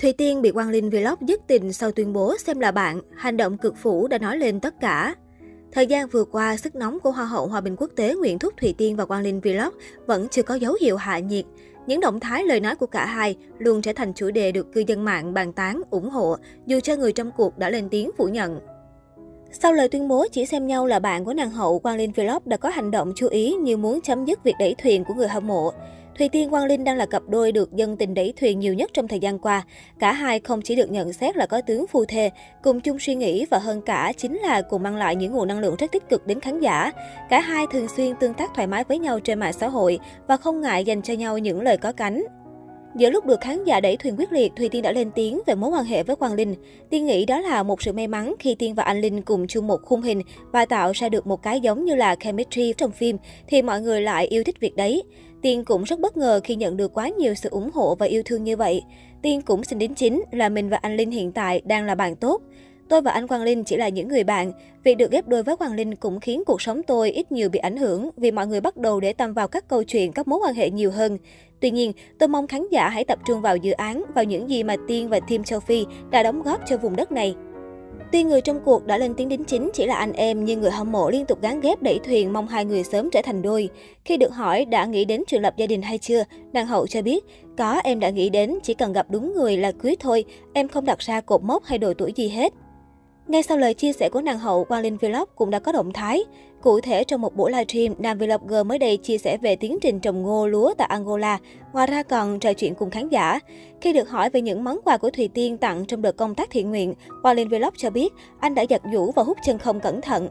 Thùy Tiên bị Quang Linh Vlog dứt tình sau tuyên bố xem là bạn, hành động cực phủ đã nói lên tất cả. Thời gian vừa qua, sức nóng của Hoa hậu Hòa bình quốc tế Nguyễn Thúc Thùy Tiên và Quang Linh Vlog vẫn chưa có dấu hiệu hạ nhiệt. Những động thái lời nói của cả hai luôn trở thành chủ đề được cư dân mạng bàn tán, ủng hộ, dù cho người trong cuộc đã lên tiếng phủ nhận. Sau lời tuyên bố chỉ xem nhau là bạn của nàng hậu, Quang Linh Vlog đã có hành động chú ý như muốn chấm dứt việc đẩy thuyền của người hâm mộ. Thùy Tiên Quang Linh đang là cặp đôi được dân tình đẩy thuyền nhiều nhất trong thời gian qua. Cả hai không chỉ được nhận xét là có tướng phu thê, cùng chung suy nghĩ và hơn cả chính là cùng mang lại những nguồn năng lượng rất tích cực đến khán giả. Cả hai thường xuyên tương tác thoải mái với nhau trên mạng xã hội và không ngại dành cho nhau những lời có cánh. Giữa lúc được khán giả đẩy thuyền quyết liệt, Thùy Tiên đã lên tiếng về mối quan hệ với Quang Linh. Tiên nghĩ đó là một sự may mắn khi Tiên và anh Linh cùng chung một khung hình và tạo ra được một cái giống như là chemistry trong phim, thì mọi người lại yêu thích việc đấy. Tiên cũng rất bất ngờ khi nhận được quá nhiều sự ủng hộ và yêu thương như vậy. Tiên cũng xin đính chính là mình và anh Linh hiện tại đang là bạn tốt. Tôi và anh Quang Linh chỉ là những người bạn. Việc được ghép đôi với Quang Linh cũng khiến cuộc sống tôi ít nhiều bị ảnh hưởng vì mọi người bắt đầu để tâm vào các câu chuyện, các mối quan hệ nhiều hơn. Tuy nhiên, tôi mong khán giả hãy tập trung vào dự án, vào những gì mà Tiên và Team Châu Phi đã đóng góp cho vùng đất này. Tuy người trong cuộc đã lên tiếng đính chính chỉ là anh em, nhưng người hâm mộ liên tục gán ghép đẩy thuyền mong hai người sớm trở thành đôi. Khi được hỏi đã nghĩ đến chuyện lập gia đình hay chưa, nàng hậu cho biết, có em đã nghĩ đến, chỉ cần gặp đúng người là cưới thôi, em không đặt ra cột mốc hay độ tuổi gì hết. Ngay sau lời chia sẻ của nàng hậu, Quang Linh Vlog cũng đã có động thái. Cụ thể, trong một buổi livestream, nam vlogger mới đây chia sẻ về tiến trình trồng ngô lúa tại Angola, ngoài ra còn trò chuyện cùng khán giả. Khi được hỏi về những món quà của Thùy Tiên tặng trong đợt công tác thiện nguyện, Quang Linh Vlog cho biết anh đã giặt vũ và hút chân không cẩn thận.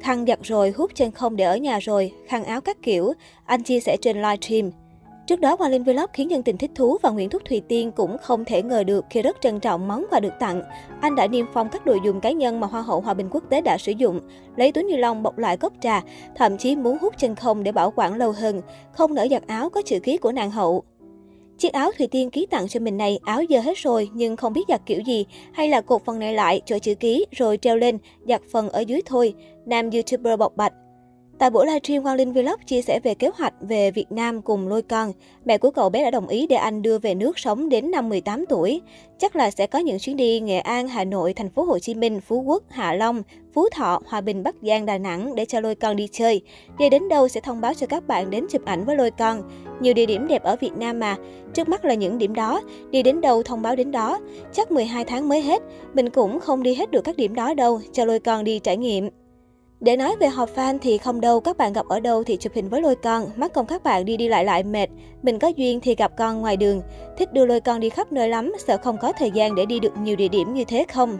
Khăn giặt rồi, hút chân không để ở nhà rồi, khăn áo các kiểu. Anh chia sẻ trên livestream. Trước đó, Hoa Linh Vlog khiến dân tình thích thú và Nguyễn Thúc Thùy Tiên cũng không thể ngờ được khi rất trân trọng món quà được tặng. Anh đã niêm phong các đồ dùng cá nhân mà Hoa hậu Hòa bình quốc tế đã sử dụng, lấy túi ni lông bọc lại cốc trà, thậm chí muốn hút chân không để bảo quản lâu hơn, không nỡ giặt áo có chữ ký của nàng hậu. Chiếc áo Thùy Tiên ký tặng cho mình này áo dơ hết rồi nhưng không biết giặt kiểu gì, hay là cột phần này lại, chỗ chữ ký rồi treo lên, giặt phần ở dưới thôi. Nam YouTuber bộc bạch. Tại buổi livestream, Quang Linh Vlog chia sẻ về kế hoạch về Việt Nam cùng lôi con. Mẹ của cậu bé đã đồng ý để anh đưa về nước sống đến năm 18 tuổi. Chắc là sẽ có những chuyến đi Nghệ An, Hà Nội, thành phố Hồ Chí Minh, Phú Quốc, Hạ Long, Phú Thọ, Hòa Bình, Bắc Giang, Đà Nẵng để cho lôi con đi chơi. Đi đến đâu sẽ thông báo cho các bạn đến chụp ảnh với lôi con. Nhiều địa điểm đẹp ở Việt Nam mà. Trước mắt là những điểm đó, đi đến đâu thông báo đến đó. Chắc 12 tháng mới hết, mình cũng không đi hết được các điểm đó đâu, cho lôi con đi trải nghiệm. Để nói về họp fan thì không đâu, các bạn gặp ở đâu thì chụp hình với lôi con, mắc công các bạn đi đi lại lại mệt. Mình có duyên thì gặp con ngoài đường, thích đưa lôi con đi khắp nơi lắm, sợ không có thời gian để đi được nhiều địa điểm như thế không.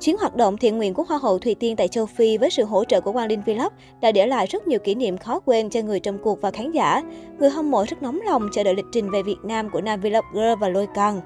Chuyến hoạt động thiện nguyện của Hoa hậu Thùy Tiên tại châu Phi với sự hỗ trợ của Quang Linh Vlog đã để lại rất nhiều kỷ niệm khó quên cho người trong cuộc và khán giả. Người hâm mộ rất nóng lòng chờ đợi lịch trình về Việt Nam của nam vlogger và lôi con.